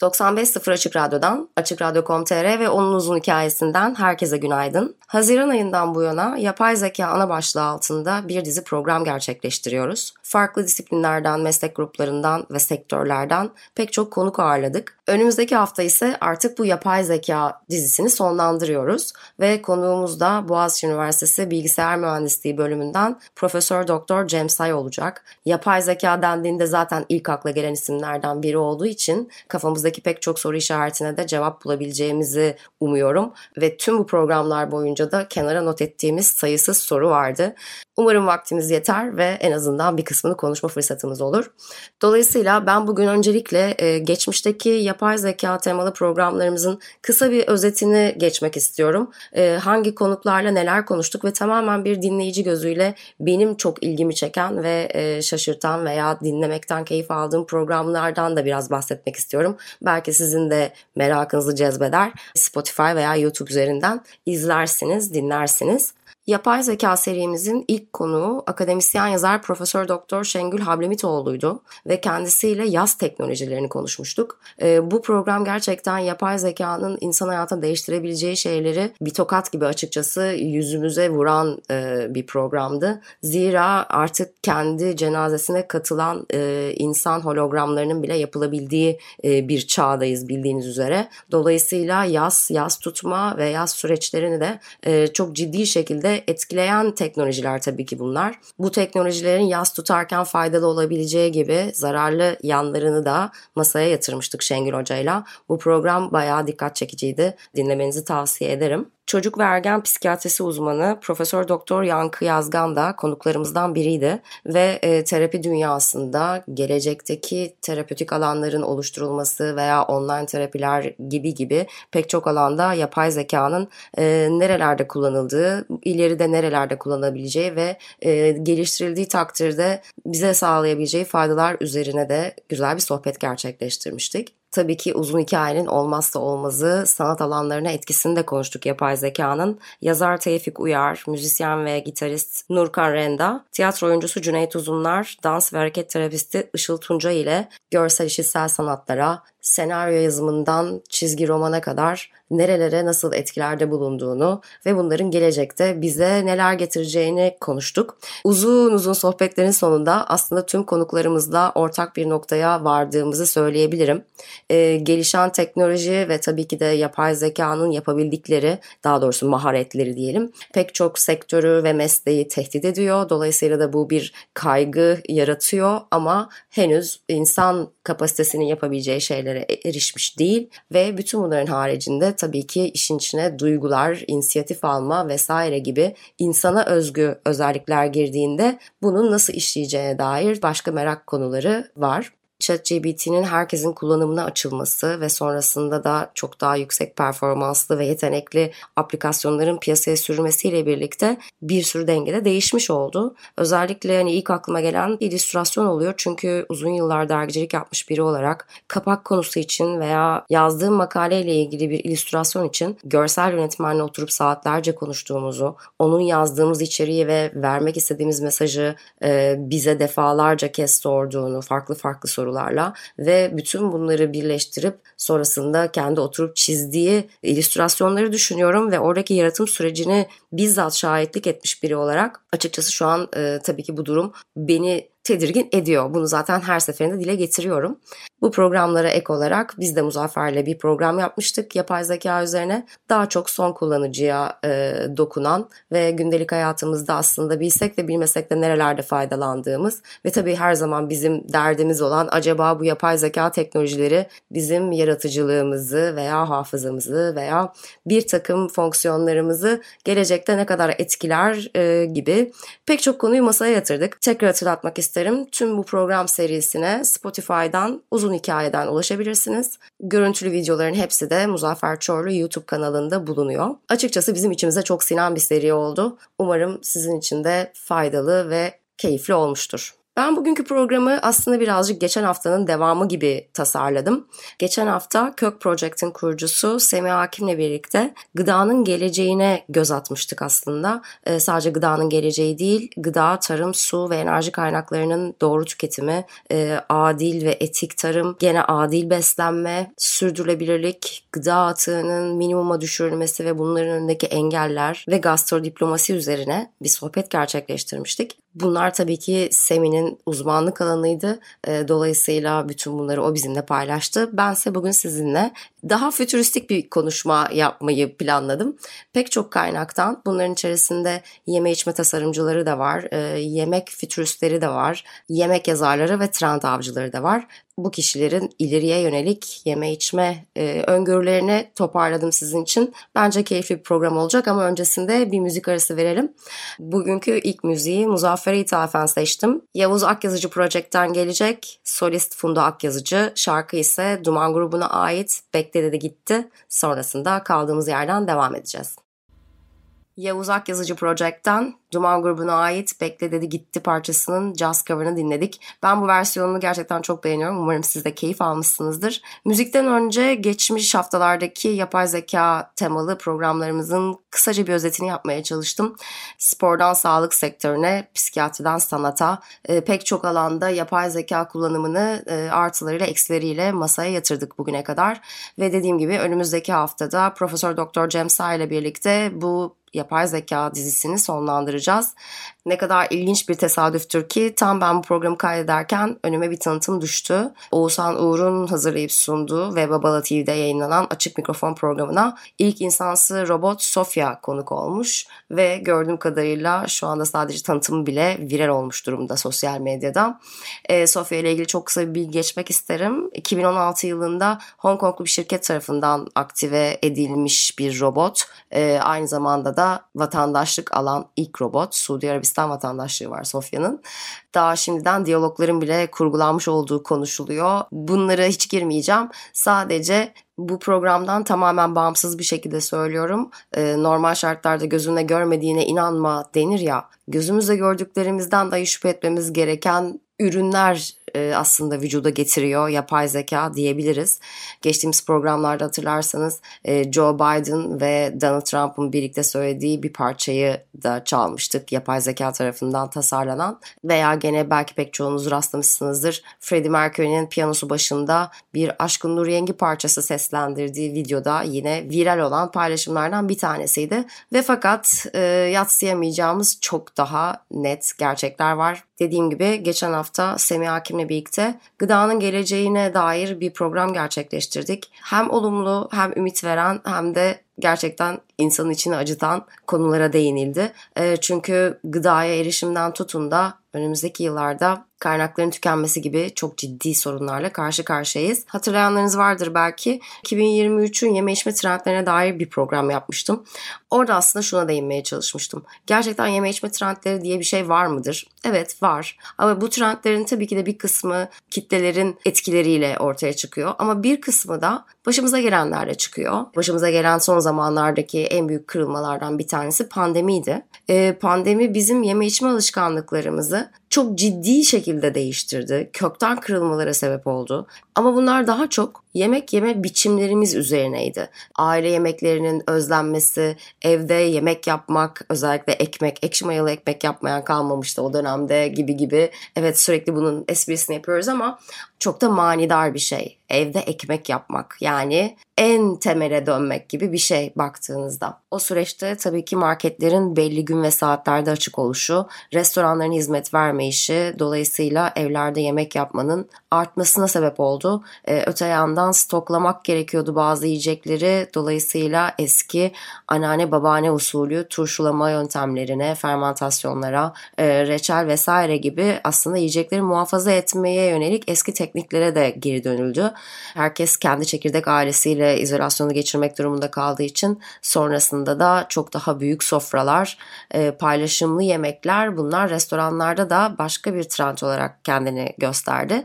95.0 Açık Radyo'dan, Açık Radyo.com.tr ve onun uzun hikayesinden herkese günaydın. Haziran ayından bu yana yapay zeka ana başlığı altında bir dizi program gerçekleştiriyoruz. Farklı disiplinlerden, meslek gruplarından ve sektörlerden pek çok konuk ağırladık. Önümüzdeki hafta ise artık bu yapay zeka dizisini sonlandırıyoruz ve konuğumuz da Boğaziçi Üniversitesi Bilgisayar Mühendisliği bölümünden Profesör Doktor Cem Say olacak. Yapay zeka dendiğinde zaten ilk akla gelen isimlerden biri olduğu için kafamızda aklımızdaki pek çok soru işaretine de cevap bulabileceğimizi umuyorum. Ve tüm bu programlar boyunca da kenara not ettiğimiz sayısız soru vardı. Umarım vaktimiz yeter ve en azından bir kısmını konuşma fırsatımız olur. Dolayısıyla ben bugün öncelikle e, geçmişteki yapay zeka temalı programlarımızın kısa bir özetini geçmek istiyorum. E, hangi konuklarla neler konuştuk ve tamamen bir dinleyici gözüyle benim çok ilgimi çeken ve e, şaşırtan veya dinlemekten keyif aldığım programlardan da biraz bahsetmek istiyorum. Belki sizin de merakınızı cezbeder. Spotify veya YouTube üzerinden izlersiniz, dinlersiniz. Yapay zeka serimizin ilk konuğu akademisyen yazar Profesör Doktor Şengül Hablemitoğlu'ydu ve kendisiyle yaz teknolojilerini konuşmuştuk. E, bu program gerçekten yapay zekanın insan hayatını değiştirebileceği şeyleri bir tokat gibi açıkçası yüzümüze vuran e, bir programdı. Zira artık kendi cenazesine katılan e, insan hologramlarının bile yapılabildiği e, bir çağdayız bildiğiniz üzere. Dolayısıyla yaz, yaz tutma ve yaz süreçlerini de e, çok ciddi şekilde etkileyen teknolojiler tabii ki bunlar. Bu teknolojilerin yaz tutarken faydalı olabileceği gibi zararlı yanlarını da masaya yatırmıştık Şengül Hoca'yla. Bu program bayağı dikkat çekiciydi. Dinlemenizi tavsiye ederim. Çocuk ve ergen psikiyatrisi uzmanı Profesör Doktor Yankı Yazgan da konuklarımızdan biriydi ve e, terapi dünyasında gelecekteki terapötik alanların oluşturulması veya online terapiler gibi gibi pek çok alanda yapay zekanın e, nerelerde kullanıldığı, ileride nerelerde kullanabileceği ve e, geliştirildiği takdirde bize sağlayabileceği faydalar üzerine de güzel bir sohbet gerçekleştirmiştik. Tabii ki uzun hikayenin olmazsa olmazı sanat alanlarına etkisini de konuştuk yapay zekanın. Yazar Tevfik Uyar, müzisyen ve gitarist Nurkan Renda, tiyatro oyuncusu Cüneyt Uzunlar, dans ve hareket terapisti Işıl Tunca ile görsel işitsel sanatlara, senaryo yazımından çizgi romana kadar nerelere nasıl etkilerde bulunduğunu ve bunların gelecekte bize neler getireceğini konuştuk. Uzun uzun sohbetlerin sonunda aslında tüm konuklarımızla ortak bir noktaya vardığımızı söyleyebilirim. Ee, gelişen teknoloji ve tabii ki de yapay zekanın yapabildikleri, daha doğrusu maharetleri diyelim, pek çok sektörü ve mesleği tehdit ediyor. Dolayısıyla da bu bir kaygı yaratıyor ama henüz insan kapasitesinin yapabileceği şeylere erişmiş değil ve bütün bunların haricinde tabii ki işin içine duygular, inisiyatif alma vesaire gibi insana özgü özellikler girdiğinde bunun nasıl işleyeceğine dair başka merak konuları var. ChatGPT'nin herkesin kullanımına açılması ve sonrasında da çok daha yüksek performanslı ve yetenekli aplikasyonların piyasaya sürülmesiyle birlikte bir sürü dengede değişmiş oldu. Özellikle hani ilk aklıma gelen illüstrasyon oluyor çünkü uzun yıllar dergicilik yapmış biri olarak kapak konusu için veya yazdığım makaleyle ilgili bir illüstrasyon için görsel yönetmenle oturup saatlerce konuştuğumuzu, onun yazdığımız içeriği ve vermek istediğimiz mesajı e, bize defalarca kez sorduğunu, farklı farklı sorular sorularla ve bütün bunları birleştirip sonrasında kendi oturup çizdiği illüstrasyonları düşünüyorum ve oradaki yaratım sürecini bizzat şahitlik etmiş biri olarak açıkçası şu an e, tabii ki bu durum beni tedirgin ediyor. Bunu zaten her seferinde dile getiriyorum. Bu programlara ek olarak biz de Muzaffer'le bir program yapmıştık yapay zeka üzerine. Daha çok son kullanıcıya e, dokunan ve gündelik hayatımızda aslında bilsek de bilmesek de nerelerde faydalandığımız ve tabii her zaman bizim derdimiz olan acaba bu yapay zeka teknolojileri bizim yaratıcılığımızı veya hafızamızı veya bir takım fonksiyonlarımızı gelecekte ne kadar etkiler e, gibi pek çok konuyu masaya yatırdık. Tekrar hatırlatmak isterim. Tüm bu program serisine Spotify'dan uzun hikayeden ulaşabilirsiniz. Görüntülü videoların hepsi de Muzaffer Çorlu YouTube kanalında bulunuyor. Açıkçası bizim içimize çok sinen bir seri oldu. Umarım sizin için de faydalı ve keyifli olmuştur. Ben bugünkü programı aslında birazcık geçen haftanın devamı gibi tasarladım. Geçen hafta Kök Project'in kurucusu Semih Hakim'le birlikte gıdanın geleceğine göz atmıştık aslında. E, sadece gıdanın geleceği değil, gıda, tarım, su ve enerji kaynaklarının doğru tüketimi, e, adil ve etik tarım, gene adil beslenme, sürdürülebilirlik, gıda atığının minimuma düşürülmesi ve bunların önündeki engeller ve gastrodiplomasi üzerine bir sohbet gerçekleştirmiştik. Bunlar tabii ki Semi'nin uzmanlık alanıydı. E, dolayısıyla bütün bunları o bizimle paylaştı. Bense bugün sizinle daha fütüristik bir konuşma yapmayı planladım. Pek çok kaynaktan bunların içerisinde yeme içme tasarımcıları da var, e, yemek fütüristleri de var, yemek yazarları ve trend avcıları da var. Bu kişilerin ileriye yönelik yeme içme e, öngörülerini toparladım sizin için. Bence keyifli bir program olacak ama öncesinde bir müzik arası verelim. Bugünkü ilk müziği Muzaffer'e ithafen seçtim. Yavuz Akyazıcı Project'ten gelecek. Solist Funda Akyazıcı. Şarkı ise Duman grubuna ait Bek Bekle dedi gitti. Sonrasında kaldığımız yerden devam edeceğiz. Yavuz Akyazıcı Project'ten Duman grubuna ait Bekle Dedi Gitti parçasının jazz cover'ını dinledik. Ben bu versiyonunu gerçekten çok beğeniyorum. Umarım siz de keyif almışsınızdır. Müzikten önce geçmiş haftalardaki yapay zeka temalı programlarımızın kısaca bir özetini yapmaya çalıştım. Spordan sağlık sektörüne, psikiyatriden sanata e, pek çok alanda yapay zeka kullanımını e, artılarıyla eksileriyle masaya yatırdık bugüne kadar. Ve dediğim gibi önümüzdeki haftada Profesör Doktor Cem Sa ile birlikte bu yapay zeka dizisini sonlandıracağız. Ne kadar ilginç bir tesadüftür ki tam ben bu programı kaydederken önüme bir tanıtım düştü. Oğuzhan Uğur'un hazırlayıp sunduğu ve Babala TV'de yayınlanan Açık Mikrofon programına ilk insansı robot Sofia konuk olmuş ve gördüğüm kadarıyla şu anda sadece tanıtımı bile viral olmuş durumda sosyal medyada. E, Sofia ile ilgili çok kısa bir bilgi geçmek isterim. 2016 yılında Hong Konglu bir şirket tarafından aktive edilmiş bir robot. E, aynı zamanda da vatandaşlık alan ilk robot Suudi Arabistan vatandaşlığı var Sofya'nın. Daha şimdiden diyalogların bile kurgulanmış olduğu konuşuluyor. Bunlara hiç girmeyeceğim. Sadece bu programdan tamamen bağımsız bir şekilde söylüyorum. Ee, normal şartlarda gözünle görmediğine inanma denir ya. Gözümüzle gördüklerimizden dahi şüphe etmemiz gereken ürünler e, aslında vücuda getiriyor yapay zeka diyebiliriz. Geçtiğimiz programlarda hatırlarsanız e, Joe Biden ve Donald Trump'ın birlikte söylediği bir parçayı da çalmıştık. Yapay zeka tarafından tasarlanan veya gene belki pek çoğunuz rastlamışsınızdır. Freddie Mercury'nin piyanosu başında bir Aşkın Nur Yengi parçası seslendirdiği videoda yine viral olan paylaşımlardan bir tanesiydi. Ve fakat e, yatsıyamayacağımız çok daha net gerçekler var. Dediğim gibi geçen hafta Semih Hakim'le birlikte gıdanın geleceğine dair bir program gerçekleştirdik. Hem olumlu hem ümit veren hem de gerçekten insanın içini acıtan konulara değinildi. E, çünkü gıdaya erişimden tutun da önümüzdeki yıllarda kaynakların tükenmesi gibi çok ciddi sorunlarla karşı karşıyayız. Hatırlayanlarınız vardır belki. 2023'ün yeme içme trendlerine dair bir program yapmıştım. Orada aslında şuna değinmeye çalışmıştım. Gerçekten yeme içme trendleri diye bir şey var mıdır? Evet var. Ama bu trendlerin tabii ki de bir kısmı kitlelerin etkileriyle ortaya çıkıyor. Ama bir kısmı da başımıza gelenlerle çıkıyor. Başımıza gelen son zamanlardaki en büyük kırılmalardan bir tanesi pandemiydi. Ee, pandemi bizim yeme içme alışkanlıklarımızı çok ciddi şekilde değiştirdi. Kökten kırılmalara sebep oldu. Ama bunlar daha çok yemek yeme biçimlerimiz üzerineydi. Aile yemeklerinin özlenmesi, evde yemek yapmak, özellikle ekmek, ekşi mayalı ekmek yapmayan kalmamıştı o dönemde gibi gibi. Evet sürekli bunun esprisini yapıyoruz ama çok da manidar bir şey. Evde ekmek yapmak. Yani en temele dönmek gibi bir şey baktığınızda. O süreçte tabii ki marketlerin belli gün ve saatlerde açık oluşu, restoranların hizmet vermeyişi dolayısıyla evlerde yemek yapmanın artmasına sebep oldu. Ee, öte yandan stoklamak gerekiyordu bazı yiyecekleri. Dolayısıyla eski anneanne babaanne usulü turşulama yöntemlerine, fermentasyonlara, e, reçel vesaire gibi aslında yiyecekleri muhafaza etmeye yönelik eski tekniklere de geri dönüldü. Herkes kendi çekirdek ailesiyle izolasyonu geçirmek durumunda kaldığı için sonrasında da çok daha büyük sofralar, e, paylaşımlı yemekler bunlar restoranlarda da başka bir trend olarak kendini gösterdi.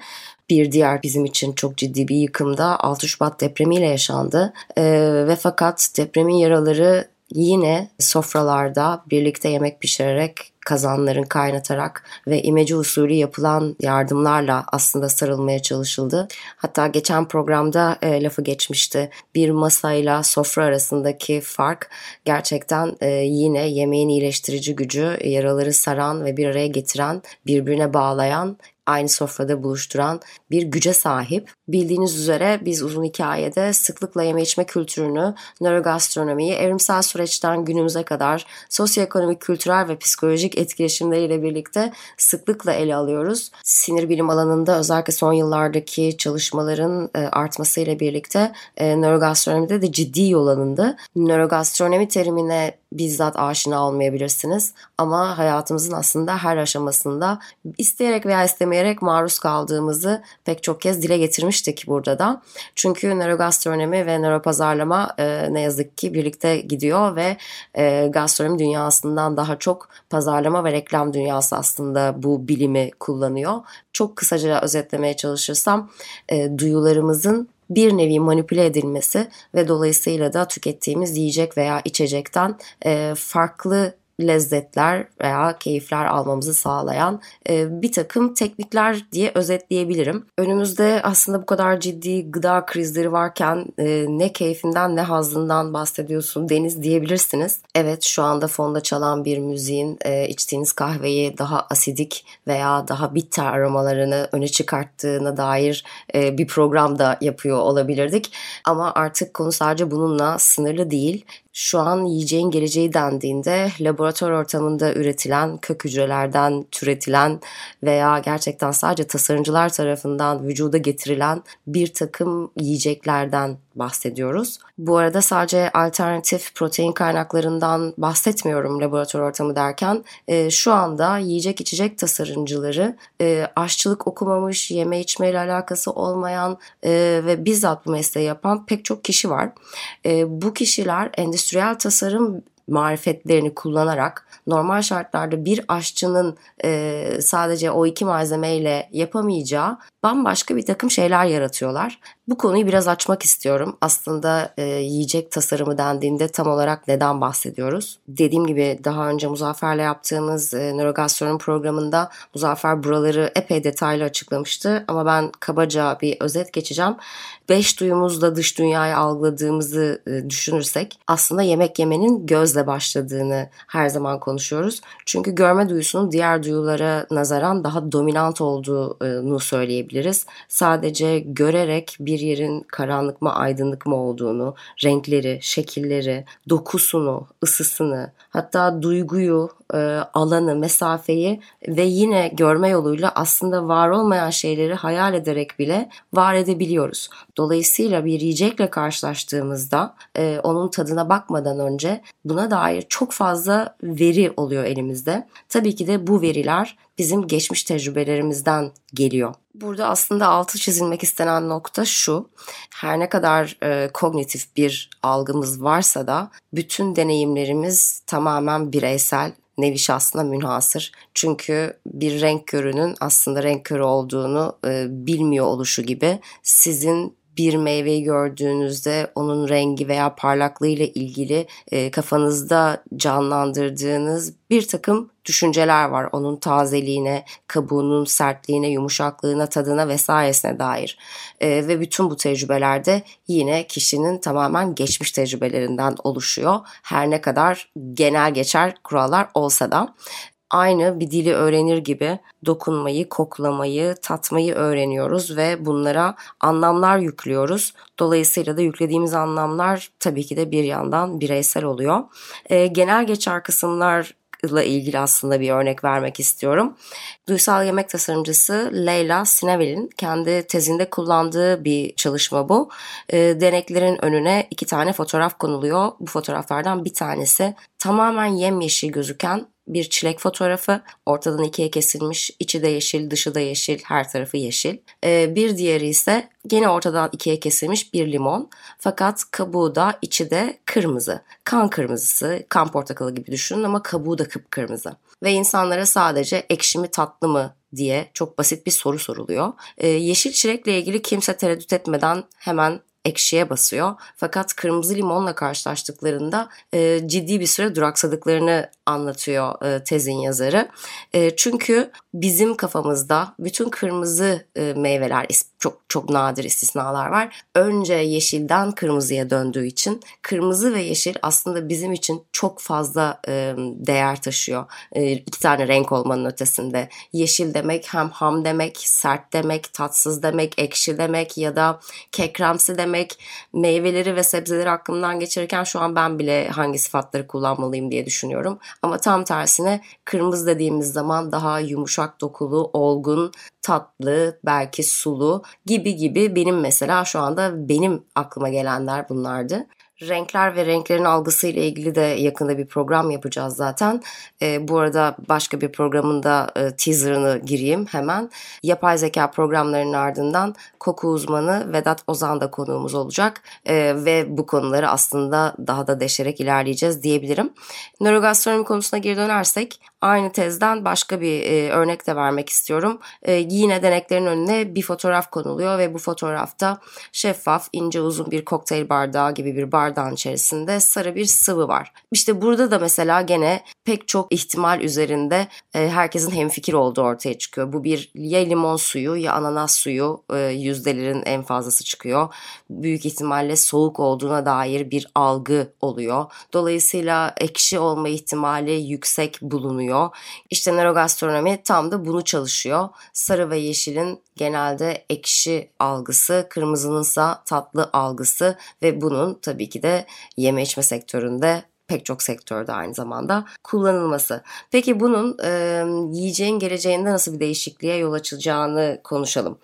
Bir diğer bizim için çok ciddi bir yıkımda 6 Şubat depremiyle yaşandı ee, ve fakat depremin yaraları yine sofralarda birlikte yemek pişirerek kazanların kaynatarak ve imece usulü yapılan yardımlarla aslında sarılmaya çalışıldı. Hatta geçen programda e, lafı geçmişti. Bir masayla sofra arasındaki fark gerçekten e, yine yemeğin iyileştirici gücü, yaraları saran ve bir araya getiren, birbirine bağlayan aynı sofrada buluşturan bir güce sahip. Bildiğiniz üzere biz uzun hikayede sıklıkla yeme içme kültürünü, nörogastronomiyi evrimsel süreçten günümüze kadar sosyoekonomik, kültürel ve psikolojik etkileşimleriyle birlikte sıklıkla ele alıyoruz. Sinir bilim alanında özellikle son yıllardaki çalışmaların e, artmasıyla birlikte e, nörogastronomide de ciddi yol alındı. Nörogastronomi terimine bizzat aşina olmayabilirsiniz ama hayatımızın aslında her aşamasında isteyerek veya istemeyerek maruz kaldığımızı pek çok kez dile getirmiştik burada da. Çünkü nörogastronomi ve nöropazarlama e, ne yazık ki birlikte gidiyor ve e, gastronomi dünyasından daha çok pazarlama ve reklam dünyası aslında bu bilimi kullanıyor. Çok kısaca özetlemeye çalışırsam e, duyularımızın bir nevi manipüle edilmesi ve dolayısıyla da tükettiğimiz yiyecek veya içecekten farklı lezzetler veya keyifler almamızı sağlayan e, bir takım teknikler diye özetleyebilirim. Önümüzde aslında bu kadar ciddi gıda krizleri varken e, ne keyfinden ne hazından bahsediyorsun Deniz diyebilirsiniz. Evet şu anda fonda çalan bir müziğin e, içtiğiniz kahveyi daha asidik veya daha bitter aromalarını öne çıkarttığına dair e, bir program da yapıyor olabilirdik. Ama artık konu sadece bununla sınırlı değil şu an yiyeceğin geleceği dendiğinde laboratuvar ortamında üretilen kök hücrelerden türetilen veya gerçekten sadece tasarımcılar tarafından vücuda getirilen bir takım yiyeceklerden bahsediyoruz. Bu arada sadece alternatif protein kaynaklarından bahsetmiyorum laboratuvar ortamı derken. E, şu anda yiyecek içecek tasarımcıları e, aşçılık okumamış, yeme içme ile alakası olmayan e, ve bizzat bu mesleği yapan pek çok kişi var. E, bu kişiler endüstriyel tasarım marifetlerini kullanarak normal şartlarda bir aşçının e, sadece o iki malzemeyle yapamayacağı bambaşka bir takım şeyler yaratıyorlar. Bu konuyu biraz açmak istiyorum. Aslında e, yiyecek tasarımı dendiğinde tam olarak neden bahsediyoruz? Dediğim gibi daha önce Muzaffer'le yaptığımız e, nörogastronomi programında Muzaffer buraları epey detaylı açıklamıştı. Ama ben kabaca bir özet geçeceğim. Beş duyumuzla dış dünyayı algıladığımızı e, düşünürsek aslında yemek yemenin gözle başladığını her zaman konuşuyoruz. Çünkü görme duyusunun diğer duyulara nazaran daha dominant olduğunu söyleyebiliriz. Sadece görerek bir bir yerin karanlık mı aydınlık mı olduğunu, renkleri, şekilleri, dokusunu, ısısını, hatta duyguyu, e, alanı, mesafeyi ve yine görme yoluyla aslında var olmayan şeyleri hayal ederek bile var edebiliyoruz. Dolayısıyla bir yiyecekle karşılaştığımızda e, onun tadına bakmadan önce buna dair çok fazla veri oluyor elimizde. Tabii ki de bu veriler bizim geçmiş tecrübelerimizden geliyor. Burada aslında altı çizilmek istenen nokta şu. Her ne kadar e, kognitif bir algımız varsa da bütün deneyimlerimiz tamamen bireysel nevi şahsına münhasır. Çünkü bir renk körünün aslında renk körü olduğunu e, bilmiyor oluşu gibi sizin bir meyveyi gördüğünüzde onun rengi veya parlaklığı ile ilgili e, kafanızda canlandırdığınız bir takım düşünceler var. Onun tazeliğine, kabuğunun sertliğine, yumuşaklığına, tadına vesairesine dair. E, ve bütün bu tecrübelerde yine kişinin tamamen geçmiş tecrübelerinden oluşuyor. Her ne kadar genel geçer kurallar olsa da. Aynı bir dili öğrenir gibi dokunmayı, koklamayı, tatmayı öğreniyoruz ve bunlara anlamlar yüklüyoruz. Dolayısıyla da yüklediğimiz anlamlar tabii ki de bir yandan bireysel oluyor. E, genel geçer kısımlar ile ilgili aslında bir örnek vermek istiyorum. Duysal yemek tasarımcısı Leyla Sinevel'in kendi tezinde kullandığı bir çalışma bu. E, deneklerin önüne iki tane fotoğraf konuluyor. Bu fotoğraflardan bir tanesi tamamen yemyeşil gözüken bir çilek fotoğrafı. Ortadan ikiye kesilmiş. içi de yeşil, dışı da yeşil, her tarafı yeşil. Ee, bir diğeri ise gene ortadan ikiye kesilmiş bir limon. Fakat kabuğu da içi de kırmızı. Kan kırmızısı, kan portakalı gibi düşünün ama kabuğu da kıpkırmızı. Ve insanlara sadece ekşi mi tatlı mı diye çok basit bir soru soruluyor. Ee, yeşil çilekle ilgili kimse tereddüt etmeden hemen ekşiye basıyor. Fakat kırmızı limonla karşılaştıklarında e, ciddi bir süre duraksadıklarını anlatıyor e, tezin yazarı. E, çünkü bizim kafamızda bütün kırmızı e, meyveler çok çok nadir istisnalar var. Önce yeşilden kırmızıya döndüğü için kırmızı ve yeşil aslında bizim için çok fazla e, değer taşıyor. E, iki tane renk olmanın ötesinde. Yeşil demek hem ham demek, sert demek, tatsız demek, ekşi demek ya da kekremsi demek. Meyveleri ve sebzeleri aklımdan geçirirken şu an ben bile hangi sıfatları kullanmalıyım diye düşünüyorum. Ama tam tersine kırmızı dediğimiz zaman daha yumuşak dokulu, olgun, tatlı, belki sulu gibi gibi benim mesela şu anda benim aklıma gelenler bunlardı. Renkler ve renklerin algısı ile ilgili de yakında bir program yapacağız zaten. E, bu arada başka bir programında e, teaserını gireyim hemen. Yapay zeka programlarının ardından koku uzmanı Vedat Ozan da konuğumuz olacak. E, ve bu konuları aslında daha da deşerek ilerleyeceğiz diyebilirim. Nörogastronomi konusuna geri dönersek aynı tezden başka bir e, örnek de vermek istiyorum. E, yine deneklerin önüne bir fotoğraf konuluyor ve bu fotoğrafta şeffaf, ince uzun bir kokteyl bardağı gibi bir bardağın içerisinde sarı bir sıvı var. İşte burada da mesela gene pek çok ihtimal üzerinde e, herkesin hemfikir olduğu ortaya çıkıyor. Bu bir ya limon suyu ya ananas suyu e, yüzdelerin en fazlası çıkıyor. Büyük ihtimalle soğuk olduğuna dair bir algı oluyor. Dolayısıyla ekşi olma ihtimali yüksek bulunuyor. İşte nörogastronomi tam da bunu çalışıyor. Sarı ve yeşilin genelde ekşi algısı, kırmızınınsa tatlı algısı ve bunun tabii ki de yeme içme sektöründe pek çok sektörde aynı zamanda kullanılması. Peki bunun e, yiyeceğin geleceğinde nasıl bir değişikliğe yol açacağını konuşalım.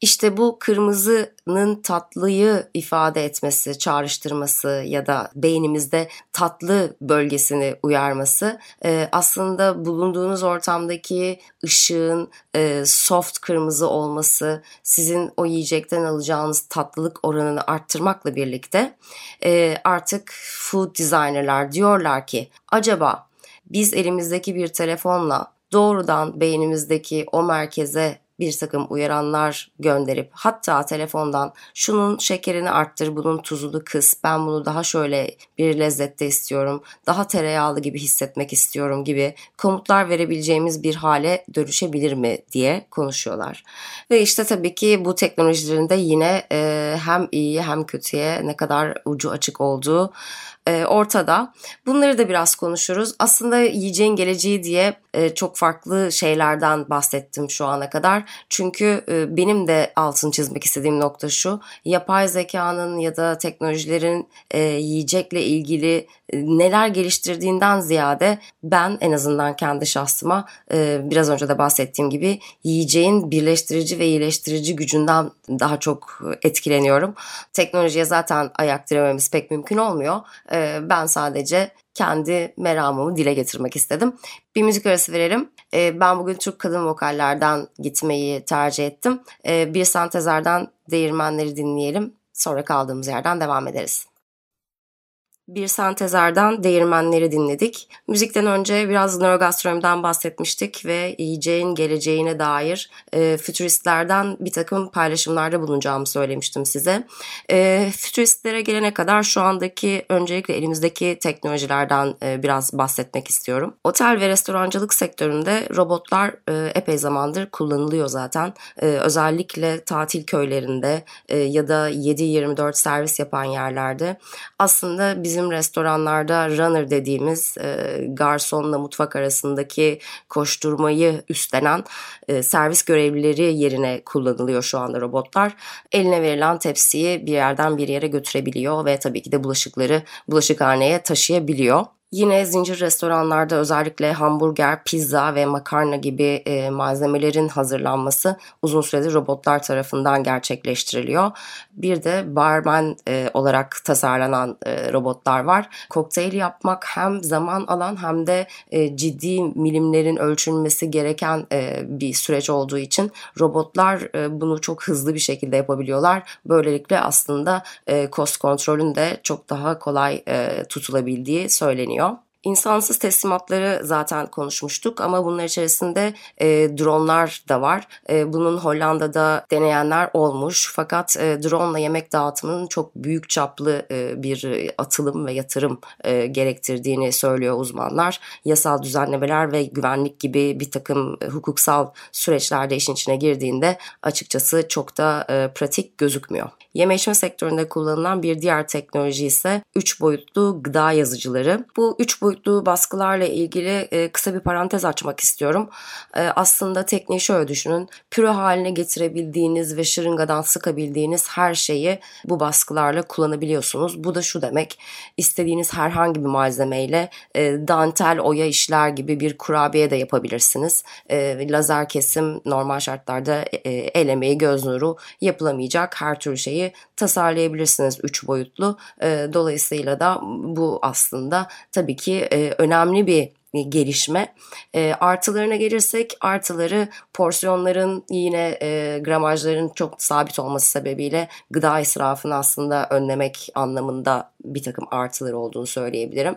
İşte bu kırmızının tatlıyı ifade etmesi, çağrıştırması ya da beynimizde tatlı bölgesini uyarması e, aslında bulunduğunuz ortamdaki ışığın e, soft kırmızı olması sizin o yiyecekten alacağınız tatlılık oranını arttırmakla birlikte e, artık food designerlar diyorlar ki acaba biz elimizdeki bir telefonla doğrudan beynimizdeki o merkeze bir takım uyaranlar gönderip hatta telefondan şunun şekerini arttır, bunun tuzunu kıs, ben bunu daha şöyle bir lezzette istiyorum, daha tereyağlı gibi hissetmek istiyorum gibi komutlar verebileceğimiz bir hale dönüşebilir mi diye konuşuyorlar. Ve işte tabii ki bu teknolojilerin de yine e, hem iyi hem kötüye ne kadar ucu açık olduğu e, ortada. Bunları da biraz konuşuruz. Aslında yiyeceğin geleceği diye e, çok farklı şeylerden bahsettim şu ana kadar. Çünkü e, benim de altını çizmek istediğim nokta şu. Yapay zekanın ya da teknolojilerin yiyecekle ilgili neler geliştirdiğinden ziyade ben en azından kendi şahsıma e, biraz önce de bahsettiğim gibi yiyeceğin birleştirici ve iyileştirici gücünden daha çok etkileniyorum. Teknolojiye zaten ayak dirememiz pek mümkün olmuyor. E, ben sadece kendi meramımı dile getirmek istedim. Bir müzik arası verelim. Ben bugün Türk kadın vokallerden gitmeyi tercih ettim. Bir sentezerden değirmenleri dinleyelim. Sonra kaldığımız yerden devam ederiz. Bir sentezerden değirmenleri dinledik. Müzikten önce biraz nörogastronomiden bahsetmiştik ve yiyeceğin geleceğine dair e, fütüristlerden bir takım paylaşımlarda bulunacağımı söylemiştim size. E, fütüristlere gelene kadar şu andaki öncelikle elimizdeki teknolojilerden e, biraz bahsetmek istiyorum. Otel ve restorancılık sektöründe robotlar e, epey zamandır kullanılıyor zaten. E, özellikle tatil köylerinde e, ya da 7-24 servis yapan yerlerde aslında bizim bizim restoranlarda runner dediğimiz e, garsonla mutfak arasındaki koşturmayı üstlenen e, servis görevlileri yerine kullanılıyor şu anda robotlar. Eline verilen tepsiyi bir yerden bir yere götürebiliyor ve tabii ki de bulaşıkları bulaşıkhaneye taşıyabiliyor. Yine zincir restoranlarda özellikle hamburger, pizza ve makarna gibi e, malzemelerin hazırlanması uzun süredir robotlar tarafından gerçekleştiriliyor. Bir de barman e, olarak tasarlanan e, robotlar var. Kokteyl yapmak hem zaman alan hem de e, ciddi milimlerin ölçülmesi gereken e, bir süreç olduğu için robotlar e, bunu çok hızlı bir şekilde yapabiliyorlar. Böylelikle aslında e, cost kontrolün de çok daha kolay e, tutulabildiği söyleniyor. 있고요. İnsansız teslimatları zaten konuşmuştuk ama bunlar içerisinde e, dronlar da var. E, bunun Hollanda'da deneyenler olmuş fakat e, drone ile yemek dağıtımının çok büyük çaplı e, bir atılım ve yatırım e, gerektirdiğini söylüyor uzmanlar. Yasal düzenlemeler ve güvenlik gibi bir takım e, hukuksal süreçlerde işin içine girdiğinde açıkçası çok da e, pratik gözükmüyor. Yeme içme sektöründe kullanılan bir diğer teknoloji ise 3 boyutlu gıda yazıcıları. Bu 3 boyutlu baskılarla ilgili e, kısa bir parantez açmak istiyorum. E, aslında tekniği şöyle düşünün. Püre haline getirebildiğiniz ve şırıngadan sıkabildiğiniz her şeyi bu baskılarla kullanabiliyorsunuz. Bu da şu demek. istediğiniz herhangi bir malzemeyle e, dantel, oya işler gibi bir kurabiye de yapabilirsiniz. E, lazer kesim normal şartlarda e, el emeği, göz nuru yapılamayacak her türlü şeyi tasarlayabilirsiniz üç boyutlu. Dolayısıyla da bu aslında tabii ki e, önemli bir gelişme. E, artılarına gelirsek artıları porsiyonların yine e, gramajların çok sabit olması sebebiyle gıda israfını aslında önlemek anlamında bir takım artıları olduğunu söyleyebilirim.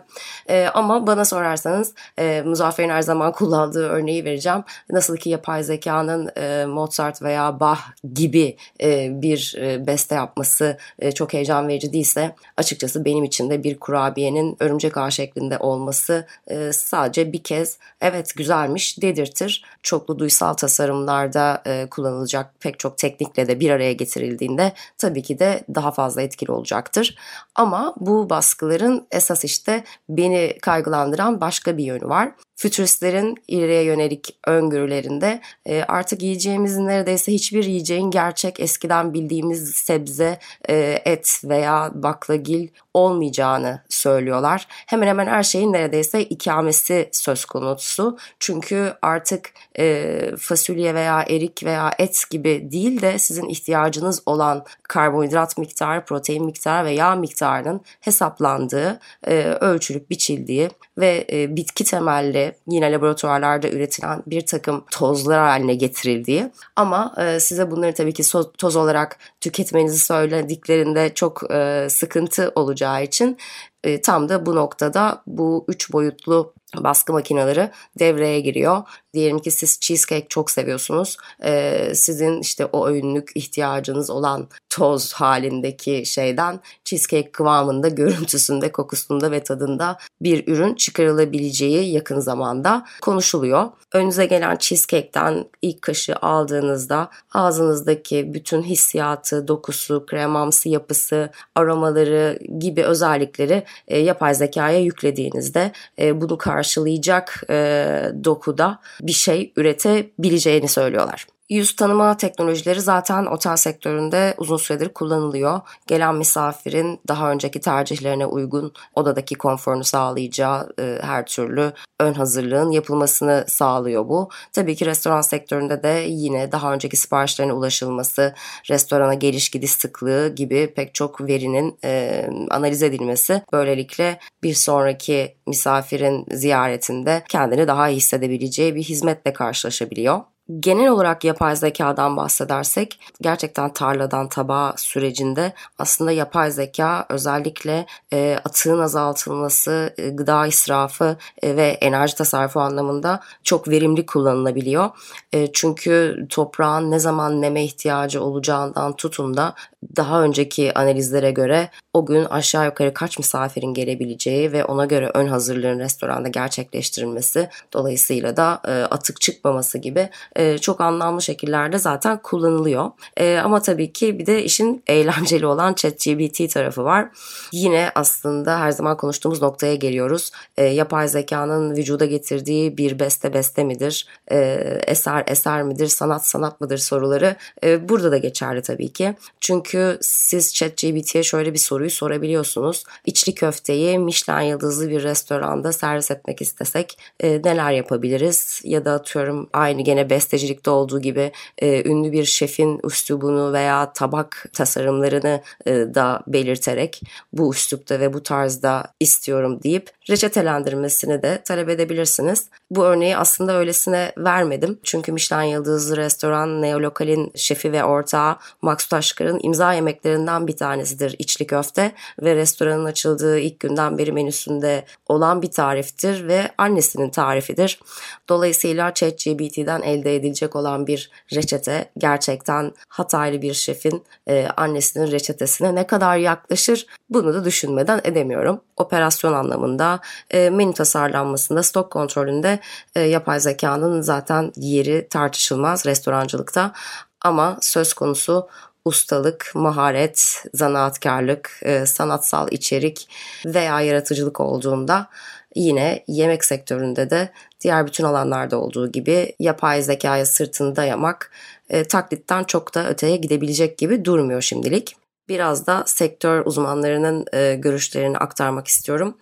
E, ama bana sorarsanız e, Muzaffer'in her zaman kullandığı örneği vereceğim. Nasıl ki yapay zekanın e, Mozart veya Bach gibi e, bir e, beste yapması e, çok heyecan verici değilse açıkçası benim için de bir kurabiyenin örümcek ağ şeklinde olması e, sadece bir kez evet güzelmiş dedirtir. Çoklu duysal tasarımlarda e, kullanılacak pek çok teknikle de bir araya getirildiğinde tabii ki de daha fazla etkili olacaktır. Ama bu baskıların esas işte beni kaygılandıran başka bir yönü var. Fütüristlerin ileriye yönelik öngörülerinde e, artık yiyeceğimizin neredeyse hiçbir yiyeceğin gerçek eskiden bildiğimiz sebze, e, et veya baklagil olmayacağını söylüyorlar. Hemen hemen her şeyin neredeyse ikamesi söz konusu. Çünkü artık e, fasulye veya erik veya et gibi değil de sizin ihtiyacınız olan karbonhidrat miktarı, protein miktarı ve yağ miktarının hesaplandığı, e, ölçülüp biçildiği ve bitki temelli yine laboratuvarlarda üretilen bir takım tozlar haline getirildiği ama e, size bunları tabii ki toz olarak tüketmenizi söylediklerinde çok e, sıkıntı olacağı için e, tam da bu noktada bu üç boyutlu baskı makineleri devreye giriyor. Diyelim ki siz cheesecake çok seviyorsunuz. Ee, sizin işte o öğünlük ihtiyacınız olan toz halindeki şeyden cheesecake kıvamında, görüntüsünde, kokusunda ve tadında bir ürün çıkarılabileceği yakın zamanda konuşuluyor. Önünüze gelen cheesecake'ten ilk kaşığı aldığınızda ağzınızdaki bütün hissiyatı, dokusu, kremamsı yapısı, aromaları gibi özellikleri e, yapay zekaya yüklediğinizde e, bunu karşılayacak e, dokuda bir şey üretebileceğini söylüyorlar. Yüz tanıma teknolojileri zaten otel sektöründe uzun süredir kullanılıyor. Gelen misafirin daha önceki tercihlerine uygun odadaki konforunu sağlayacağı e, her türlü ön hazırlığın yapılmasını sağlıyor bu. Tabii ki restoran sektöründe de yine daha önceki siparişlerine ulaşılması, restorana geliş gidiş sıklığı gibi pek çok verinin e, analiz edilmesi böylelikle bir sonraki misafirin ziyaretinde kendini daha iyi hissedebileceği bir hizmetle karşılaşabiliyor. Genel olarak yapay zekadan bahsedersek gerçekten tarladan tabağa sürecinde aslında yapay zeka özellikle e, atığın azaltılması, e, gıda israfı e, ve enerji tasarrufu anlamında çok verimli kullanılabiliyor. E, çünkü toprağın ne zaman neme ihtiyacı olacağından tutun da daha önceki analizlere göre o gün aşağı yukarı kaç misafirin gelebileceği ve ona göre ön hazırlığın restoranda gerçekleştirilmesi dolayısıyla da e, atık çıkmaması gibi e, çok anlamlı şekillerde zaten kullanılıyor. E, ama tabii ki bir de işin eğlenceli olan ChatGPT tarafı var. Yine aslında her zaman konuştuğumuz noktaya geliyoruz. E, yapay zekanın vücuda getirdiği bir beste beste midir? E, eser eser midir? Sanat sanat mıdır soruları e, burada da geçerli tabii ki. Çünkü siz ChatGPT'ye şöyle bir soruyu sorabiliyorsunuz. İçli köfteyi Michelin yıldızlı bir restoranda servis etmek istesek e, neler yapabiliriz? Ya da atıyorum aynı gene bestecilikte olduğu gibi e, ünlü bir şefin üslubunu veya tabak tasarımlarını e, da belirterek bu üslupta ve bu tarzda istiyorum deyip reçetelendirmesini de talep edebilirsiniz. Bu örneği aslında öylesine vermedim. Çünkü Michelin yıldızlı restoran Neolokal'in şefi ve ortağı Max Taşkar'ın imza yemeklerinden bir tanesidir içli köfte ve restoranın açıldığı ilk günden beri menüsünde olan bir tariftir ve annesinin tarifidir. Dolayısıyla ChatGPT'den elde edilecek olan bir reçete gerçekten Hataylı bir şefin e, annesinin reçetesine ne kadar yaklaşır bunu da düşünmeden edemiyorum. Operasyon anlamında, e, menü tasarlanmasında, stok kontrolünde e, yapay zekanın zaten yeri tartışılmaz restorancılıkta. Ama söz konusu ustalık, maharet, zanaatkarlık, e, sanatsal içerik veya yaratıcılık olduğunda yine yemek sektöründe de diğer bütün alanlarda olduğu gibi yapay zekaya sırtını dayamak e, taklitten çok da öteye gidebilecek gibi durmuyor şimdilik biraz da sektör uzmanlarının e, görüşlerini aktarmak istiyorum.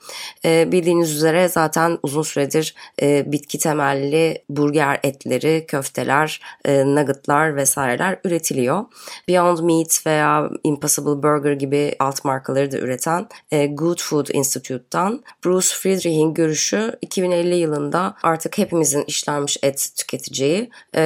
E, bildiğiniz üzere zaten uzun süredir e, bitki temelli burger etleri, köfteler, e, nuggetlar vesaireler üretiliyor. Beyond Meat veya Impossible Burger gibi alt markaları da üreten e, Good Food Institute'dan Bruce Friedrich'in görüşü 2050 yılında artık hepimizin işlenmiş et tüketeceği e,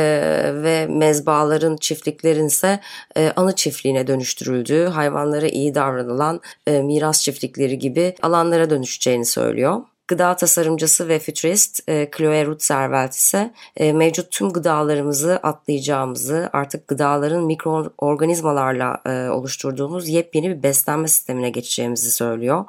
ve mezbaların, çiftliklerin ise e, anı çiftliğine dönüştürüldüğü hayvanlara iyi davranılan e, miras çiftlikleri gibi alanlara dönüşeceğini söylüyor. Gıda tasarımcısı ve fütürist e, Chloe Rutzerveld ise e, mevcut tüm gıdalarımızı atlayacağımızı, artık gıdaların mikroorganizmalarla e, oluşturduğumuz yepyeni bir beslenme sistemine geçeceğimizi söylüyor.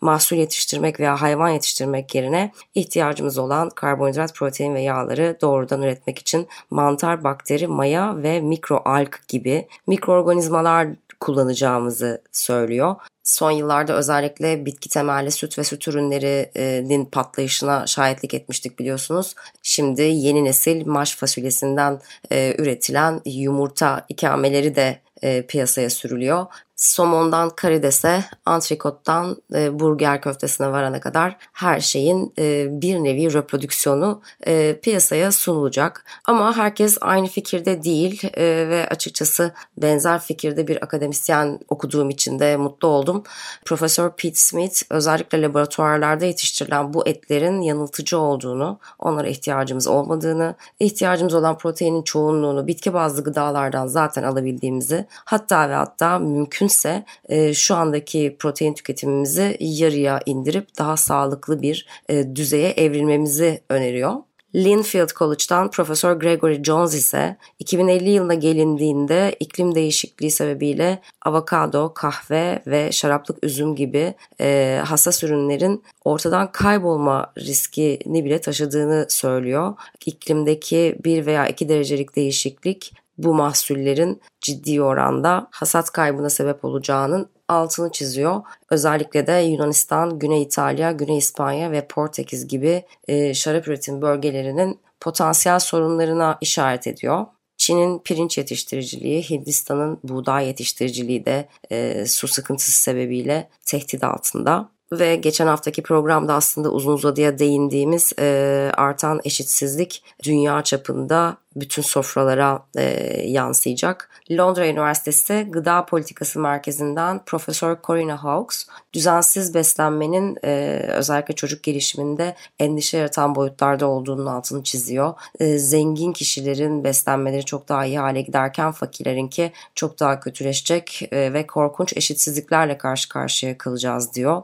Mahsul yetiştirmek veya hayvan yetiştirmek yerine ihtiyacımız olan karbonhidrat, protein ve yağları doğrudan üretmek için mantar, bakteri, maya ve mikroalg gibi mikroorganizmalar kullanacağımızı söylüyor. Son yıllarda özellikle bitki temelli süt ve süt ürünlerinin patlayışına şahitlik etmiştik biliyorsunuz. Şimdi yeni nesil maş fasulyesinden e, üretilen yumurta ikameleri de e, piyasaya sürülüyor somondan karidese, antrikottan e, burger köftesine varana kadar her şeyin e, bir nevi reprodüksiyonu e, piyasaya sunulacak. Ama herkes aynı fikirde değil e, ve açıkçası benzer fikirde bir akademisyen okuduğum için de mutlu oldum. Profesör Pete Smith özellikle laboratuvarlarda yetiştirilen bu etlerin yanıltıcı olduğunu, onlara ihtiyacımız olmadığını, ihtiyacımız olan proteinin çoğunluğunu bitki bazlı gıdalardan zaten alabildiğimizi, hatta ve hatta mümkün mümkünse e, şu andaki protein tüketimimizi yarıya indirip daha sağlıklı bir e, düzeye evrilmemizi öneriyor. Linfield College'dan Profesör Gregory Jones ise 2050 yılına gelindiğinde iklim değişikliği sebebiyle avokado, kahve ve şaraplık üzüm gibi e, hassas ürünlerin ortadan kaybolma riskini bile taşıdığını söylüyor. İklimdeki 1 veya 2 derecelik değişiklik bu mahsullerin ciddi oranda hasat kaybına sebep olacağının altını çiziyor. Özellikle de Yunanistan, Güney İtalya, Güney İspanya ve Portekiz gibi e, şarap üretim bölgelerinin potansiyel sorunlarına işaret ediyor. Çin'in pirinç yetiştiriciliği, Hindistan'ın buğday yetiştiriciliği de e, su sıkıntısı sebebiyle tehdit altında ve geçen haftaki programda aslında uzun uzadıya değindiğimiz e, artan eşitsizlik dünya çapında bütün sofralara e, yansıyacak. Londra Üniversitesi Gıda Politikası Merkezi'nden Profesör Corina Hawkes, düzensiz beslenmenin e, özellikle çocuk gelişiminde endişe yaratan boyutlarda olduğunun altını çiziyor. E, zengin kişilerin beslenmeleri çok daha iyi hale giderken fakirlerinki çok daha kötüleşecek e, ve korkunç eşitsizliklerle karşı karşıya kalacağız diyor.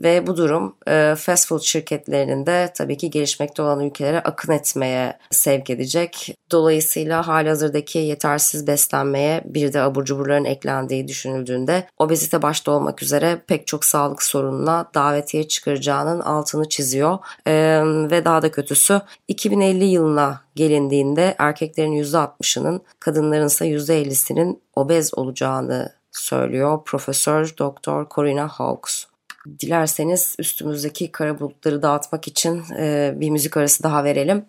Ve bu durum e, fast food şirketlerinin de tabii ki gelişmekte olan ülkelere akın etmeye sevk edecek Dolayısıyla halihazırdaki yetersiz beslenmeye bir de abur cuburların eklendiği düşünüldüğünde obezite başta olmak üzere pek çok sağlık sorununa davetiye çıkaracağının altını çiziyor. Ee, ve daha da kötüsü 2050 yılına gelindiğinde erkeklerin %60'ının kadınların ise %50'sinin obez olacağını söylüyor Profesör Doktor Corina Hawkes. Dilerseniz üstümüzdeki kara bulutları dağıtmak için e, bir müzik arası daha verelim.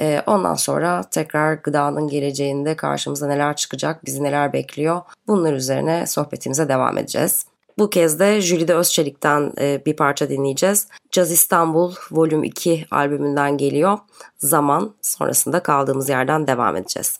E, ondan sonra tekrar gıdanın geleceğinde karşımıza neler çıkacak, bizi neler bekliyor bunlar üzerine sohbetimize devam edeceğiz. Bu kez de Jülide Özçelik'ten e, bir parça dinleyeceğiz. Caz İstanbul Volüm 2 albümünden geliyor. Zaman sonrasında kaldığımız yerden devam edeceğiz.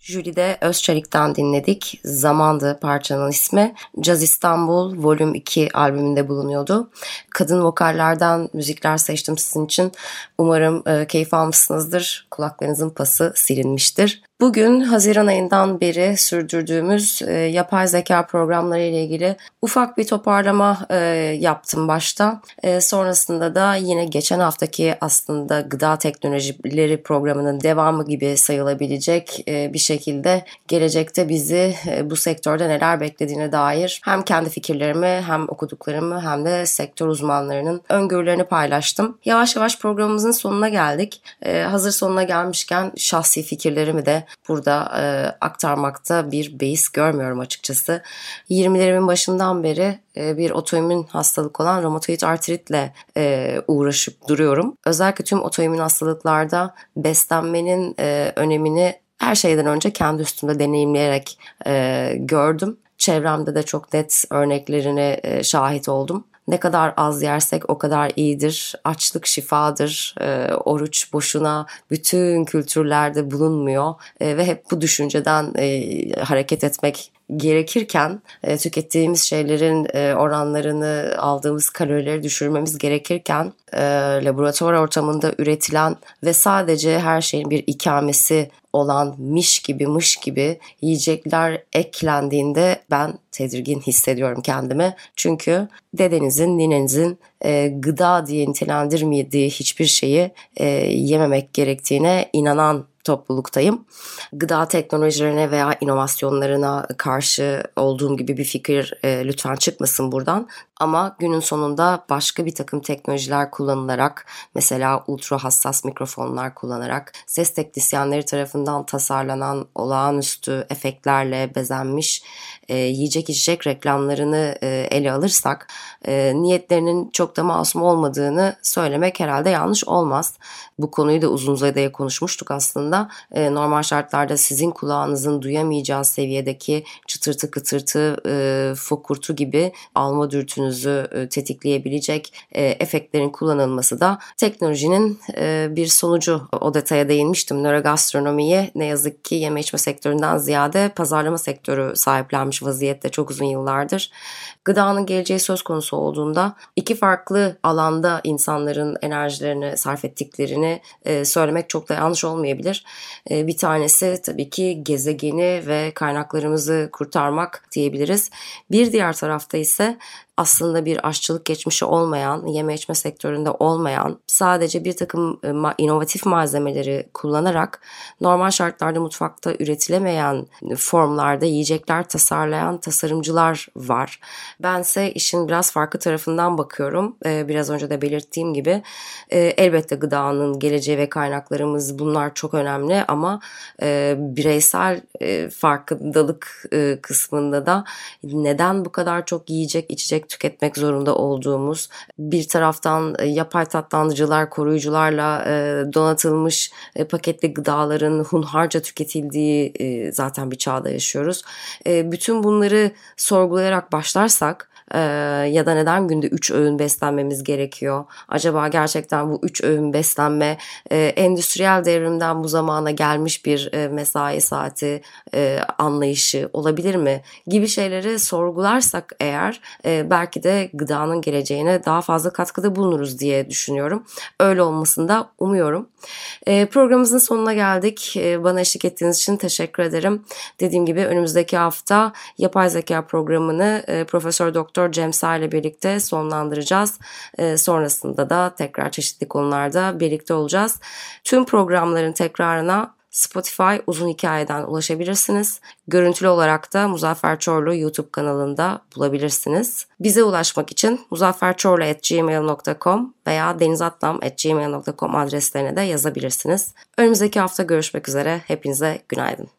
Jülide Özçelik'ten dinledik. Zamandı parçanın ismi. Caz İstanbul Volüm 2 albümünde bulunuyordu. Kadın vokallerden müzikler seçtim sizin için. Umarım e, keyif almışsınızdır. Kulaklarınızın pası silinmiştir. Bugün Haziran ayından beri sürdürdüğümüz e, yapay zeka programları ile ilgili ufak bir toparlama e, yaptım başta. E, sonrasında da yine geçen haftaki aslında gıda teknolojileri programının devamı gibi sayılabilecek e, bir şekilde gelecekte bizi e, bu sektörde neler beklediğine dair hem kendi fikirlerimi hem okuduklarımı hem de sektör uzmanlarının öngörülerini paylaştım. Yavaş yavaş programımızın sonuna geldik. E, hazır sonuna gelmişken şahsi fikirlerimi de burada e, aktarmakta bir beis görmüyorum açıkçası. 20'lerimin başından beri e, bir otoimmün hastalık olan romatoid artritle e, uğraşıp duruyorum. Özellikle tüm otoimmün hastalıklarda beslenmenin e, önemini her şeyden önce kendi üstümde deneyimleyerek e, gördüm. Çevremde de çok net örneklerine e, şahit oldum. Ne kadar az yersek o kadar iyidir. Açlık şifadır. E, oruç boşuna bütün kültürlerde bulunmuyor. E, ve hep bu düşünceden e, hareket etmek gerekirken e, tükettiğimiz şeylerin e, oranlarını aldığımız kalorileri düşürmemiz gerekirken e, laboratuvar ortamında üretilen ve sadece her şeyin bir ikamesi olan miş gibi mış gibi yiyecekler eklendiğinde ben tedirgin hissediyorum kendimi. Çünkü dedenizin, ninenizin e, gıda diye nitelendirmediği hiçbir şeyi e, yememek gerektiğine inanan topluluktayım. Gıda teknolojilerine veya inovasyonlarına karşı olduğum gibi bir fikir e, lütfen çıkmasın buradan. Ama günün sonunda başka bir takım teknolojiler kullanılarak mesela ultra hassas mikrofonlar kullanarak ses teknisyenleri tarafından tasarlanan olağanüstü efektlerle bezenmiş e, yiyecek içecek reklamlarını e, ele alırsak e, niyetlerinin çok da masum olmadığını söylemek herhalde yanlış olmaz. Bu konuyu da uzun uzadıya konuşmuştuk aslında. E, normal şartlarda sizin kulağınızın duyamayacağı seviyedeki çıtırtı kıtırtı e, fokurtu gibi alma dürtünüzü e, tetikleyebilecek e, efektlerin kullanılması da teknolojinin e, bir sonucu. O detaya değinmiştim. Nörogastronomiye ne yazık ki yeme içme sektöründen ziyade pazarlama sektörü sahiplenmiş vaziyette çok uzun yıllardır. Gıdanın geleceği söz konusu olduğunda iki farklı alanda insanların enerjilerini sarf ettiklerini söylemek çok da yanlış olmayabilir. Bir tanesi tabii ki gezegeni ve kaynaklarımızı kurtarmak diyebiliriz. Bir diğer tarafta ise aslında bir aşçılık geçmişi olmayan, yeme içme sektöründe olmayan, sadece bir takım e, inovatif malzemeleri kullanarak normal şartlarda mutfakta üretilemeyen formlarda yiyecekler tasarlayan tasarımcılar var. Bense işin biraz farklı tarafından bakıyorum. E, biraz önce de belirttiğim gibi e, elbette gıdanın geleceği ve kaynaklarımız bunlar çok önemli ama bireysel farkındalık kısmında da neden bu kadar çok yiyecek içecek tüketmek zorunda olduğumuz bir taraftan e, yapay tatlandırıcılar, koruyucularla e, donatılmış e, paketli gıdaların hunharca tüketildiği zaten bir çağda yaşıyoruz. Bütün bunları sorgulayarak başlarsak ee, ya da neden günde 3 öğün beslenmemiz gerekiyor? Acaba gerçekten bu 3 öğün beslenme e, endüstriyel devrimden bu zamana gelmiş bir e, mesai saati e, anlayışı olabilir mi? Gibi şeyleri sorgularsak eğer e, belki de gıdanın geleceğine daha fazla katkıda bulunuruz diye düşünüyorum. Öyle olmasını da umuyorum. E, programımızın sonuna geldik. E, bana eşlik ettiğiniz için teşekkür ederim. Dediğim gibi önümüzdeki hafta yapay zeka programını e, Profesör Doktor Doktor Cemsa ile birlikte sonlandıracağız. E, sonrasında da tekrar çeşitli konularda birlikte olacağız. Tüm programların tekrarına Spotify uzun hikayeden ulaşabilirsiniz. Görüntülü olarak da Muzaffer Çorlu YouTube kanalında bulabilirsiniz. Bize ulaşmak için muzafferçorlu.gmail.com veya denizatlam.gmail.com adreslerine de yazabilirsiniz. Önümüzdeki hafta görüşmek üzere. Hepinize günaydın.